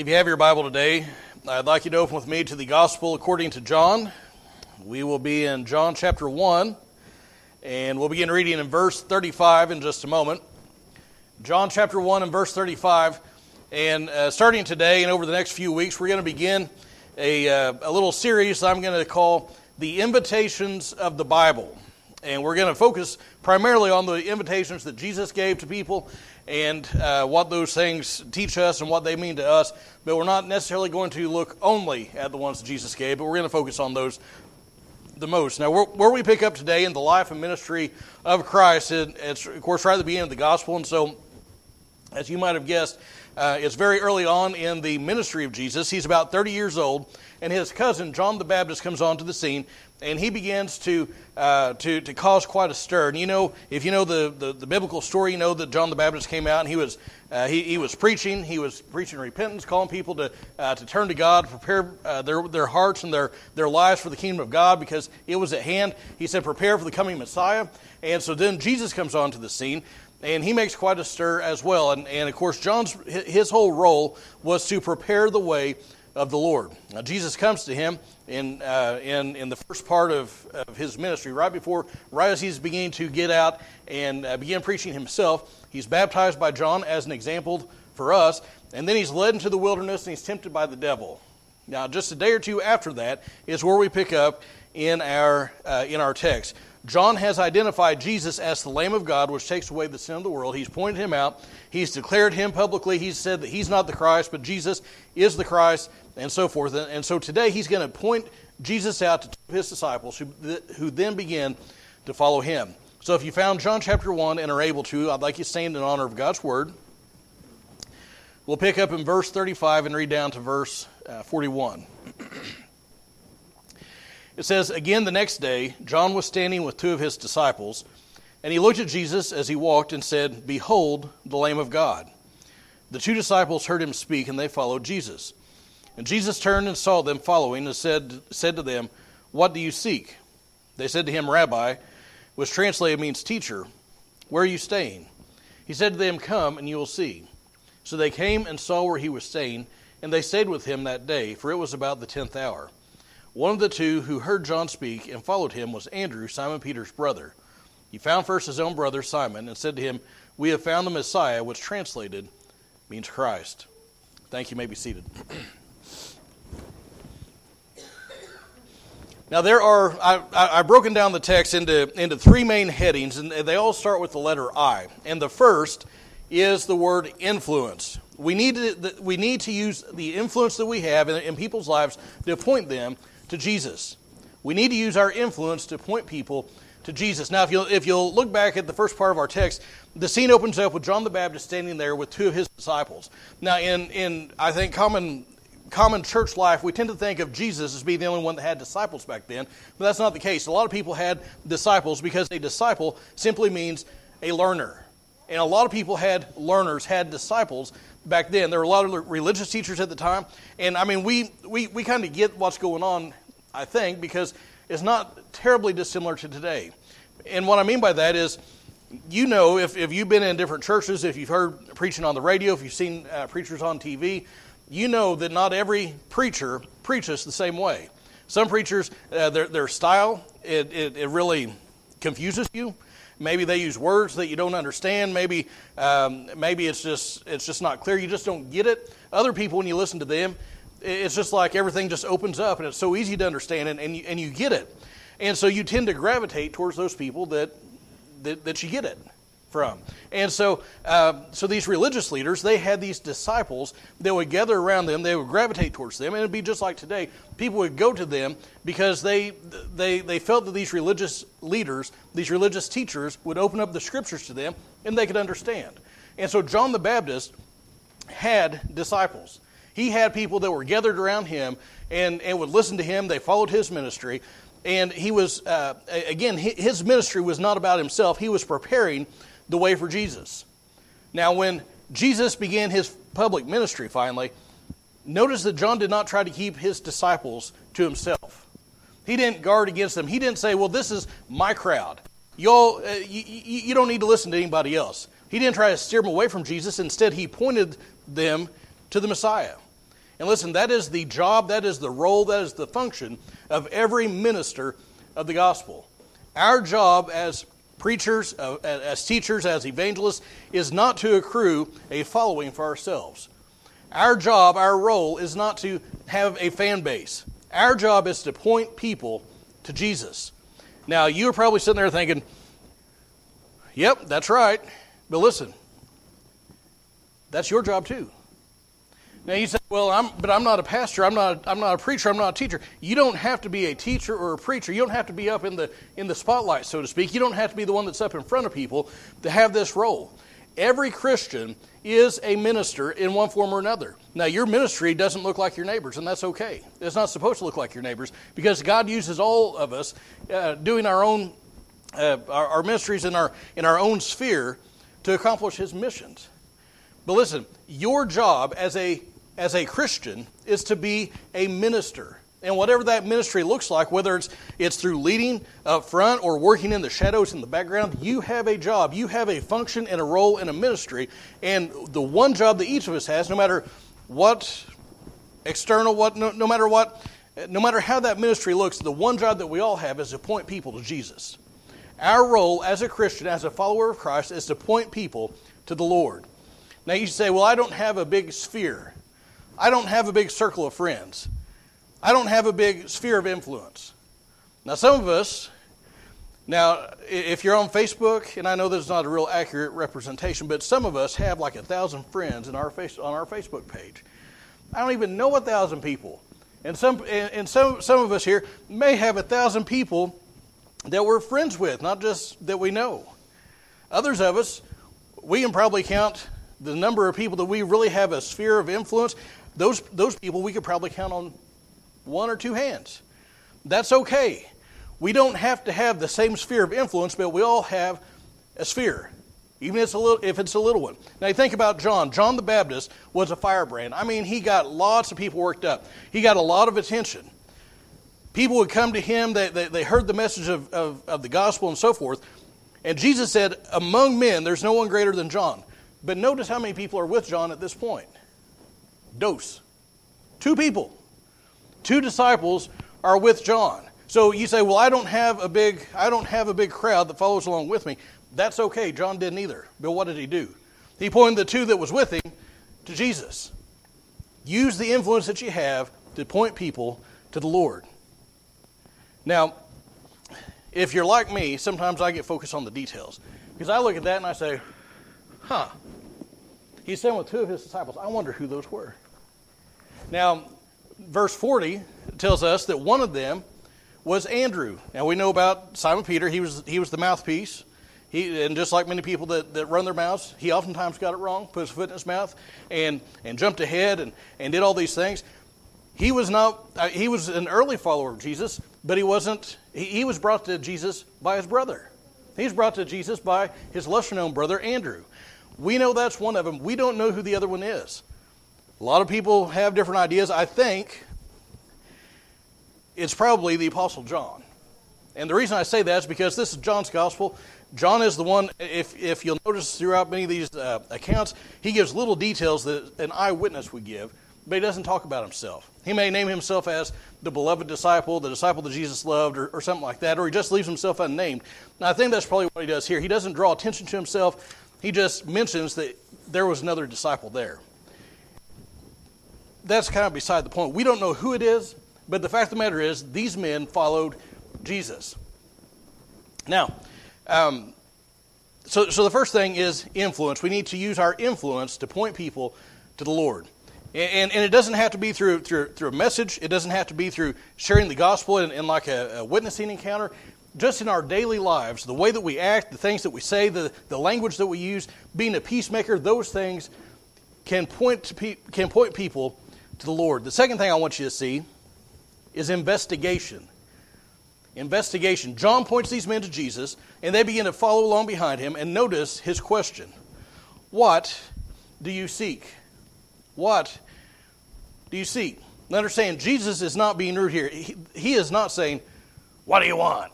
If you have your Bible today, I'd like you to open with me to the Gospel according to John. We will be in John chapter 1, and we'll begin reading in verse 35 in just a moment. John chapter 1 and verse 35. And uh, starting today and over the next few weeks, we're going to begin a, uh, a little series I'm going to call The Invitations of the Bible. And we're going to focus primarily on the invitations that Jesus gave to people and uh, what those things teach us and what they mean to us. But we're not necessarily going to look only at the ones that Jesus gave, but we're going to focus on those the most. Now, where we pick up today in the life and ministry of Christ, it's, of course, right at the beginning of the gospel. And so, as you might have guessed, uh, it's very early on in the ministry of Jesus. He's about 30 years old, and his cousin, John the Baptist, comes onto the scene, and he begins to, uh, to, to cause quite a stir. And you know, if you know the, the, the, biblical story, you know that John the Baptist came out and he was, uh, he, he was preaching. He was preaching repentance, calling people to, uh, to turn to God, prepare uh, their, their hearts and their, their lives for the kingdom of God because it was at hand. He said, prepare for the coming Messiah. And so then Jesus comes onto the scene and he makes quite a stir as well. And, and of course, John's his whole role was to prepare the way of the Lord. Now, Jesus comes to him in, uh, in, in the first part of, of his ministry, right before, right as he's beginning to get out and uh, begin preaching himself. He's baptized by John as an example for us, and then he's led into the wilderness and he's tempted by the devil. Now, just a day or two after that is where we pick up in our, uh, in our text. John has identified Jesus as the Lamb of God, which takes away the sin of the world. He's pointed him out. He's declared him publicly. He's said that he's not the Christ, but Jesus is the Christ, and so forth. And so today he's going to point Jesus out to his disciples, who, who then begin to follow him. So if you found John chapter 1 and are able to, I'd like you to stand in honor of God's word. We'll pick up in verse 35 and read down to verse uh, 41. It says, Again the next day, John was standing with two of his disciples, and he looked at Jesus as he walked and said, Behold, the Lamb of God. The two disciples heard him speak, and they followed Jesus. And Jesus turned and saw them following, and said, said to them, What do you seek? They said to him, Rabbi, which translated means teacher, where are you staying? He said to them, Come, and you will see. So they came and saw where he was staying, and they stayed with him that day, for it was about the tenth hour. One of the two who heard John speak and followed him was Andrew, Simon Peter's brother. He found first his own brother Simon and said to him, We have found the Messiah, which translated means Christ. Thank you. you may be seated. Now, there are, I, have broken down the text into, into three main headings, and they all start with the letter I. And the first is the word influence. We need to, we need to use the influence that we have in, in people's lives to point them to Jesus. We need to use our influence to point people to Jesus. Now, if you'll, if you'll look back at the first part of our text, the scene opens up with John the Baptist standing there with two of his disciples. Now, in, in I think, common, common church life, we tend to think of Jesus as being the only one that had disciples back then, but that's not the case. A lot of people had disciples because a disciple simply means a learner. And a lot of people had learners, had disciples back then. There were a lot of religious teachers at the time. And I mean, we, we, we kind of get what's going on I think, because it's not terribly dissimilar to today. And what I mean by that is, you know, if, if you've been in different churches, if you've heard preaching on the radio, if you've seen uh, preachers on TV, you know that not every preacher preaches the same way. Some preachers, uh, their, their style, it, it, it, really confuses you. Maybe they use words that you don't understand. Maybe, um, maybe it's just, it's just not clear. You just don't get it. Other people, when you listen to them, it's just like everything just opens up and it's so easy to understand and, and, you, and you get it. And so you tend to gravitate towards those people that, that, that you get it from. And so, uh, so these religious leaders, they had these disciples that would gather around them. They would gravitate towards them, and it'd be just like today. People would go to them because they they they felt that these religious leaders, these religious teachers, would open up the scriptures to them, and they could understand. And so John the Baptist had disciples. He had people that were gathered around him and, and would listen to him. They followed his ministry. And he was, uh, again, his ministry was not about himself, he was preparing the way for Jesus. Now, when Jesus began his public ministry finally, notice that John did not try to keep his disciples to himself. He didn't guard against them. He didn't say, Well, this is my crowd. Y'all, uh, you, you don't need to listen to anybody else. He didn't try to steer them away from Jesus. Instead, he pointed them to the Messiah. And listen, that is the job, that is the role, that is the function of every minister of the gospel. Our job as preachers, uh, as teachers, as evangelists, is not to accrue a following for ourselves. Our job, our role, is not to have a fan base. Our job is to point people to Jesus. Now, you're probably sitting there thinking, yep, that's right. But listen, that's your job too. Now you say, "Well, I'm, but I'm not a pastor. I'm not. I'm not a preacher. I'm not a teacher." You don't have to be a teacher or a preacher. You don't have to be up in the in the spotlight, so to speak. You don't have to be the one that's up in front of people to have this role. Every Christian is a minister in one form or another. Now, your ministry doesn't look like your neighbors, and that's okay. It's not supposed to look like your neighbors because God uses all of us uh, doing our own uh, our, our ministries in our in our own sphere to accomplish His missions. But listen, your job as a as a Christian is to be a minister. And whatever that ministry looks like, whether it's, it's through leading up front or working in the shadows in the background, you have a job. You have a function and a role in a ministry. And the one job that each of us has, no matter what external, what no, no matter what, no matter how that ministry looks, the one job that we all have is to point people to Jesus. Our role as a Christian, as a follower of Christ, is to point people to the Lord. Now you say, well, I don't have a big sphere. I don't have a big circle of friends. I don't have a big sphere of influence. Now, some of us, now, if you're on Facebook, and I know this is not a real accurate representation, but some of us have like a thousand friends in our face, on our Facebook page. I don't even know a thousand people. And some, and some, some of us here may have a thousand people that we're friends with, not just that we know. Others of us, we can probably count the number of people that we really have a sphere of influence those, those people we could probably count on one or two hands. That's okay. We don't have to have the same sphere of influence, but we all have a sphere, even if it's a little, if it's a little one. Now, you think about John. John the Baptist was a firebrand. I mean, he got lots of people worked up, he got a lot of attention. People would come to him, they, they, they heard the message of, of, of the gospel and so forth. And Jesus said, Among men, there's no one greater than John. But notice how many people are with John at this point Dos. Two people. Two disciples are with John. So you say, "Well, I don't have a big I don't have a big crowd that follows along with me." That's okay. John didn't either. But what did he do? He pointed the two that was with him to Jesus. Use the influence that you have to point people to the Lord. Now, if you're like me, sometimes I get focused on the details. Because I look at that and I say, huh, he's sent with two of his disciples. I wonder who those were. Now, verse 40 tells us that one of them was Andrew. Now we know about Simon Peter. He was, he was the mouthpiece. He, and just like many people that, that run their mouths, he oftentimes got it wrong, put his foot in his mouth, and, and jumped ahead and, and did all these things. He was not, uh, he was an early follower of Jesus, but he wasn't, he, he was brought to Jesus by his brother. He was brought to Jesus by his lesser known brother, Andrew. We know that's one of them. We don't know who the other one is. A lot of people have different ideas. I think it's probably the Apostle John. And the reason I say that is because this is John's gospel. John is the one, if, if you'll notice throughout many of these uh, accounts, he gives little details that an eyewitness would give, but he doesn't talk about himself. He may name himself as the beloved disciple, the disciple that Jesus loved, or, or something like that, or he just leaves himself unnamed. Now, I think that's probably what he does here. He doesn't draw attention to himself, he just mentions that there was another disciple there that's kind of beside the point. We don't know who it is, but the fact of the matter is, these men followed Jesus. Now, um, so, so the first thing is influence. We need to use our influence to point people to the Lord. And, and it doesn't have to be through, through, through a message, it doesn't have to be through sharing the gospel in, in like a, a witnessing encounter. Just in our daily lives, the way that we act, the things that we say, the, the language that we use, being a peacemaker, those things can point, pe- can point people to the Lord. The second thing I want you to see is investigation. Investigation. John points these men to Jesus, and they begin to follow along behind him, and notice his question What do you seek? What do you seek? Understand, Jesus is not being rude here. He, he is not saying, What do you want?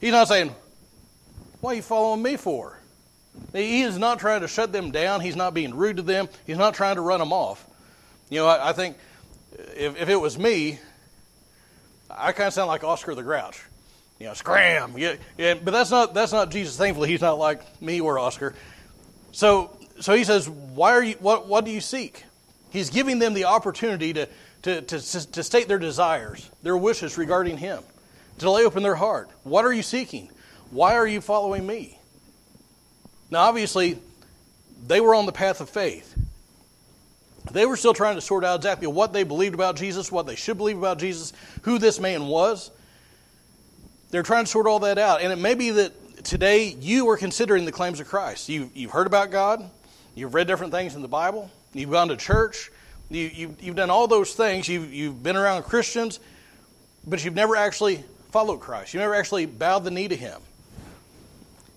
He's not saying, What are you following me for? He is not trying to shut them down. He's not being rude to them. He's not trying to run them off. You know, I, I think uh, if, if it was me, I kind of sound like Oscar the Grouch. You know, scram. Yeah, yeah, but that's not that's not Jesus. Thankfully, he's not like me or Oscar. So so he says, why are you? What what do you seek? He's giving them the opportunity to to to, to state their desires, their wishes regarding him, to lay open their heart. What are you seeking? Why are you following me? Now, obviously, they were on the path of faith. They were still trying to sort out exactly what they believed about Jesus, what they should believe about Jesus, who this man was. They're trying to sort all that out. And it may be that today you are considering the claims of Christ. You, you've heard about God, you've read different things in the Bible, you've gone to church, you, you, you've done all those things, you've, you've been around Christians, but you've never actually followed Christ. You never actually bowed the knee to Him.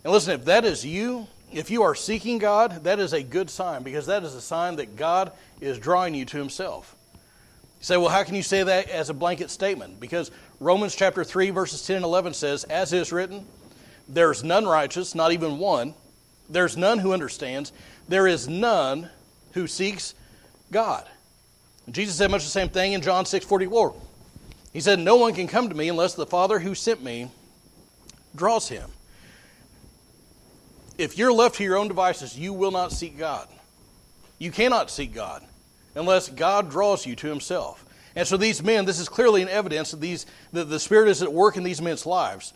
And listen, if that is you, if you are seeking God, that is a good sign because that is a sign that God is drawing you to Himself. You say, well, how can you say that as a blanket statement? Because Romans chapter 3, verses 10 and 11 says, As is written, there's none righteous, not even one. There's none who understands. There is none who seeks God. And Jesus said much the same thing in John 6 44. He said, No one can come to me unless the Father who sent me draws him if you're left to your own devices, you will not seek God. You cannot seek God unless God draws you to Himself. And so these men, this is clearly an evidence that these that the Spirit is at work in these men's lives.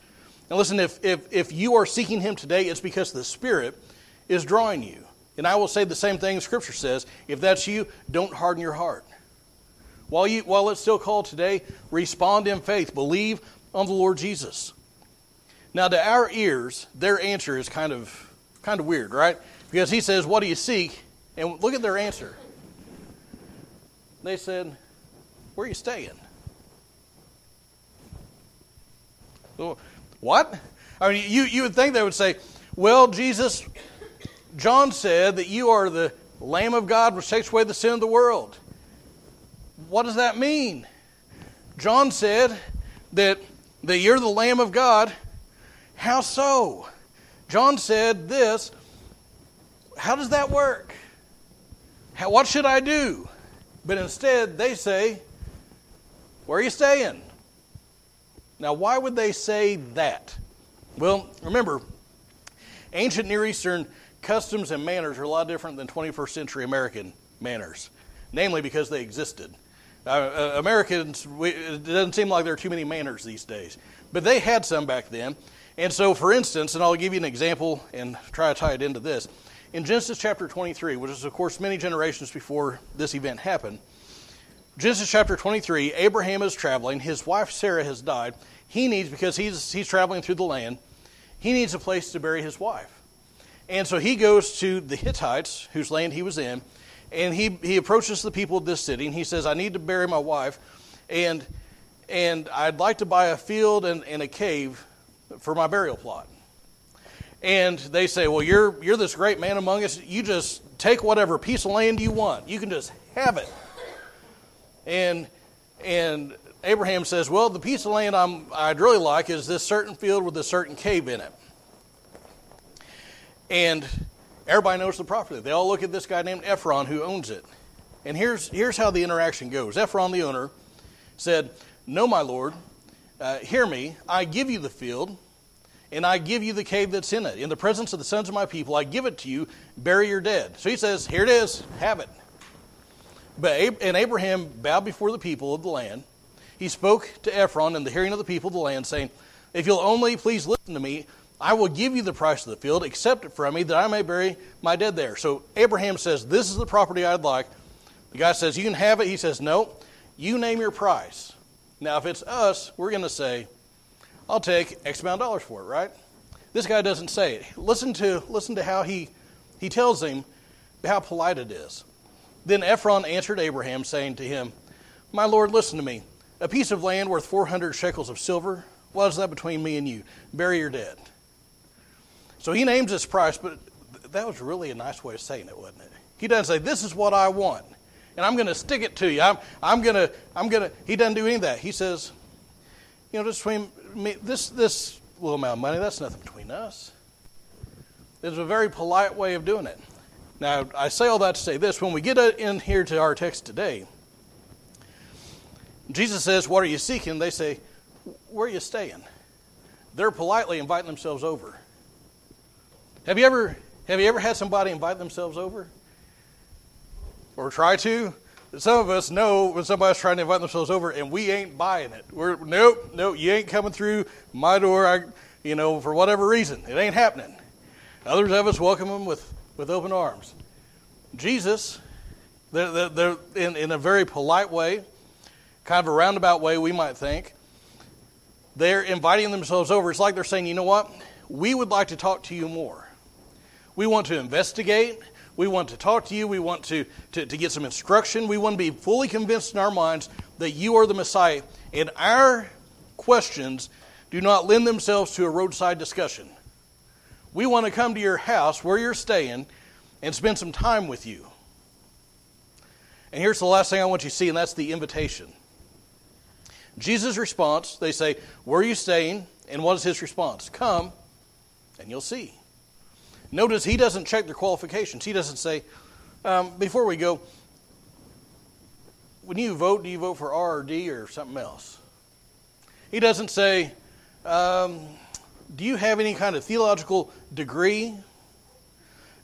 And listen, if, if, if you are seeking Him today, it's because the Spirit is drawing you. And I will say the same thing Scripture says. If that's you, don't harden your heart. While, you, while it's still called today, respond in faith. Believe on the Lord Jesus. Now, to our ears, their answer is kind of Kind of weird, right? Because he says, What do you seek? And look at their answer. They said, Where are you staying? What? I mean, you, you would think they would say, Well, Jesus, John said that you are the Lamb of God which takes away the sin of the world. What does that mean? John said that, that you're the Lamb of God. How so? John said this. How does that work? How, what should I do? But instead, they say, Where are you staying? Now, why would they say that? Well, remember, ancient Near Eastern customs and manners are a lot different than 21st century American manners, namely because they existed. Uh, uh, Americans, we, it doesn't seem like there are too many manners these days, but they had some back then. And so, for instance, and I'll give you an example and try to tie it into this. In Genesis chapter 23, which is, of course, many generations before this event happened, Genesis chapter 23, Abraham is traveling. His wife Sarah has died. He needs, because he's, he's traveling through the land, he needs a place to bury his wife. And so he goes to the Hittites, whose land he was in, and he, he approaches the people of this city, and he says, I need to bury my wife, and, and I'd like to buy a field and, and a cave for my burial plot. And they say, Well, you're, you're this great man among us. You just take whatever piece of land you want. You can just have it. And, and Abraham says, Well, the piece of land I'm, I'd really like is this certain field with a certain cave in it. And everybody knows the property. They all look at this guy named Ephron who owns it. And here's, here's how the interaction goes Ephron, the owner, said, No, my lord, uh, hear me. I give you the field, and I give you the cave that's in it. In the presence of the sons of my people, I give it to you. Bury your dead. So he says, Here it is, have it. But and Abraham bowed before the people of the land. He spoke to Ephron in the hearing of the people of the land, saying, If you'll only please listen to me, I will give you the price of the field, accept it from me, that I may bury my dead there. So Abraham says, This is the property I'd like. The guy says, You can have it. He says, No, you name your price. Now, if it's us, we're going to say, I'll take X amount of dollars for it, right? This guy doesn't say it. Listen to, listen to how he, he tells him how polite it is. Then Ephron answered Abraham, saying to him, My Lord, listen to me. A piece of land worth 400 shekels of silver, what is that between me and you? Bury your dead. So he names this price, but that was really a nice way of saying it, wasn't it? He doesn't say, This is what I want, and I'm going to stick it to you. I'm, I'm going to, I'm going to, he doesn't do any of that. He says, You know, between me, this, this little amount of money, that's nothing between us. It's a very polite way of doing it. Now, I say all that to say this. When we get uh, in here to our text today, Jesus says, What are you seeking? They say, Where are you staying? They're politely inviting themselves over. Have you ever have you ever had somebody invite themselves over? Or try to? Some of us know when somebody's trying to invite themselves over and we ain't buying it. We're nope, nope, you ain't coming through my door, I, you know, for whatever reason. It ain't happening. Others of us welcome them with, with open arms. Jesus, they're, they're, in, in a very polite way, kind of a roundabout way, we might think. They're inviting themselves over. It's like they're saying, you know what? We would like to talk to you more. We want to investigate. We want to talk to you. We want to, to, to, get some instruction. We want to be fully convinced in our minds that you are the Messiah. And our questions do not lend themselves to a roadside discussion. We want to come to your house where you're staying and spend some time with you. And here's the last thing I want you to see, and that's the invitation. Jesus' response, they say, Where are you staying? And what is his response? Come, and you'll see. Notice he doesn't check their qualifications. He doesn't say, um, before we go, when you vote, do you vote for R or D or something else? He doesn't say, um, do you have any kind of theological degree?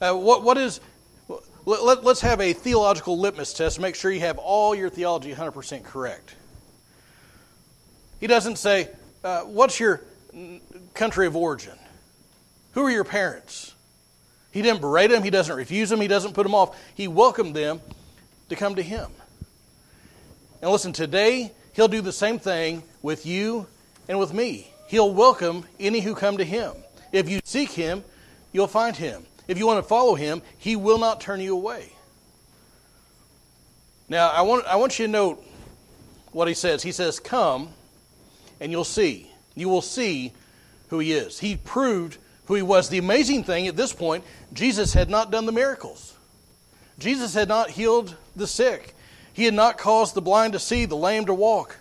Uh, what, what is, let, us have a theological litmus test to make sure you have all your theology 100% correct. He doesn't say, uh, what's your country of origin? Who are your parents? He didn't berate them, he doesn't refuse them, he doesn't put them off. He welcomed them to come to him. And listen, today, he'll do the same thing with you and with me. He'll welcome any who come to him. If you seek him, you'll find him. If you want to follow him, he will not turn you away. Now, I want, I want you to note what he says. He says, Come and you'll see. You will see who he is. He proved who he was. The amazing thing at this point, Jesus had not done the miracles. Jesus had not healed the sick. He had not caused the blind to see, the lame to walk.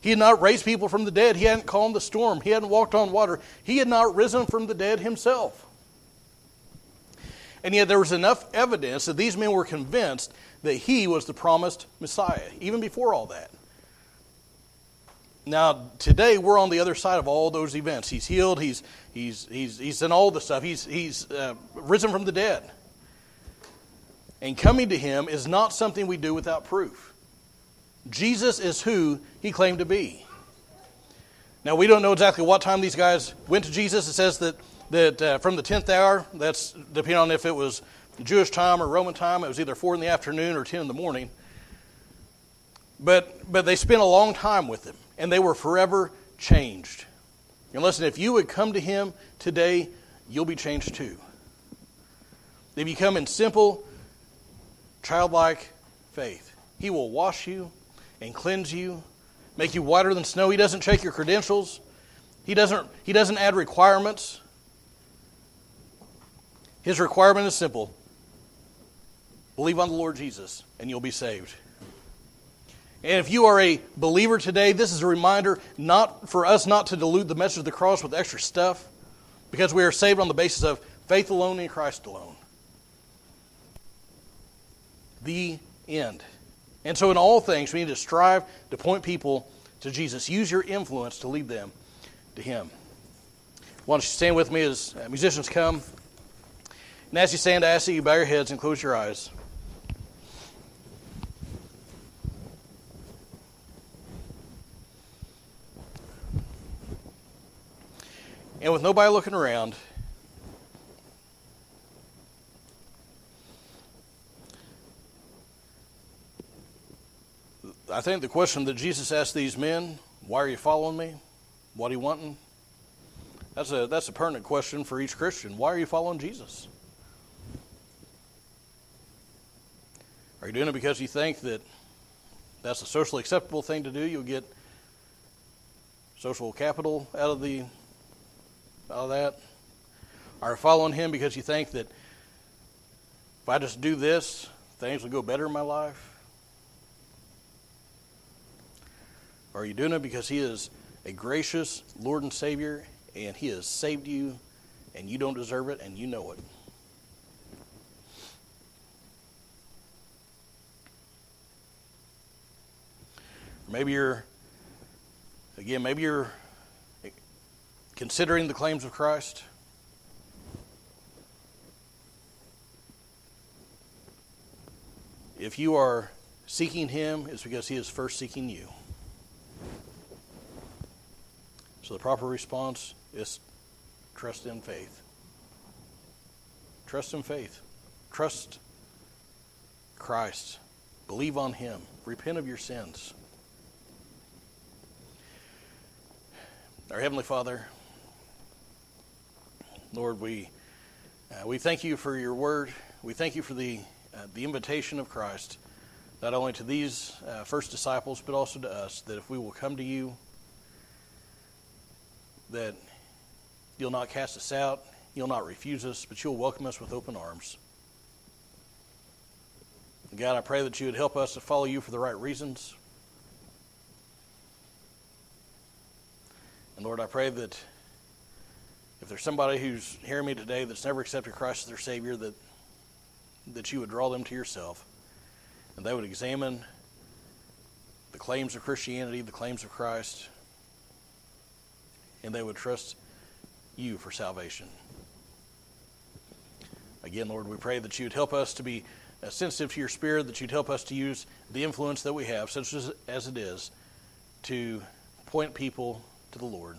He had not raised people from the dead. He hadn't calmed the storm. He hadn't walked on water. He had not risen from the dead himself. And yet there was enough evidence that these men were convinced that he was the promised Messiah, even before all that. Now, today we're on the other side of all those events. He's healed, he's, he's, he's, he's done all the stuff, he's, he's uh, risen from the dead. And coming to him is not something we do without proof. Jesus is who he claimed to be. Now, we don't know exactly what time these guys went to Jesus. It says that, that uh, from the 10th hour, that's depending on if it was Jewish time or Roman time, it was either 4 in the afternoon or 10 in the morning. But, but they spent a long time with him and they were forever changed. And listen, if you would come to Him today, you'll be changed too. They become in simple, childlike faith. He will wash you and cleanse you, make you whiter than snow. He doesn't check your credentials. He doesn't, he doesn't add requirements. His requirement is simple believe on the Lord Jesus, and you'll be saved. And if you are a believer today, this is a reminder not for us not to dilute the message of the cross with extra stuff, because we are saved on the basis of faith alone in Christ alone. The end. And so, in all things, we need to strive to point people to Jesus. Use your influence to lead them to Him. Why don't you stand with me as musicians come? And as you stand, I ask that you bow your heads and close your eyes. And with nobody looking around, I think the question that Jesus asked these men, why are you following me? What are you wanting? That's a, that's a pertinent question for each Christian. Why are you following Jesus? Are you doing it because you think that that's a socially acceptable thing to do? You'll get social capital out of the all that, are following Him because you think that if I just do this, things will go better in my life? Or are you doing it because He is a gracious Lord and Savior and He has saved you and you don't deserve it and you know it? Maybe you're, again, maybe you're considering the claims of Christ. If you are seeking Him, it's because He is first seeking you. So the proper response is trust in faith. Trust in faith. Trust Christ. Believe on Him. Repent of your sins. Our Heavenly Father, Lord, we, uh, we thank you for your word. We thank you for the, uh, the invitation of Christ, not only to these uh, first disciples, but also to us, that if we will come to you, that you'll not cast us out, you'll not refuse us, but you'll welcome us with open arms. God, I pray that you would help us to follow you for the right reasons. And Lord, I pray that if there's somebody who's hearing me today that's never accepted Christ as their Savior, that that you would draw them to yourself, and they would examine the claims of Christianity, the claims of Christ, and they would trust you for salvation. Again, Lord, we pray that you'd help us to be uh, sensitive to your Spirit, that you'd help us to use the influence that we have, such as, as it is, to point people to the Lord.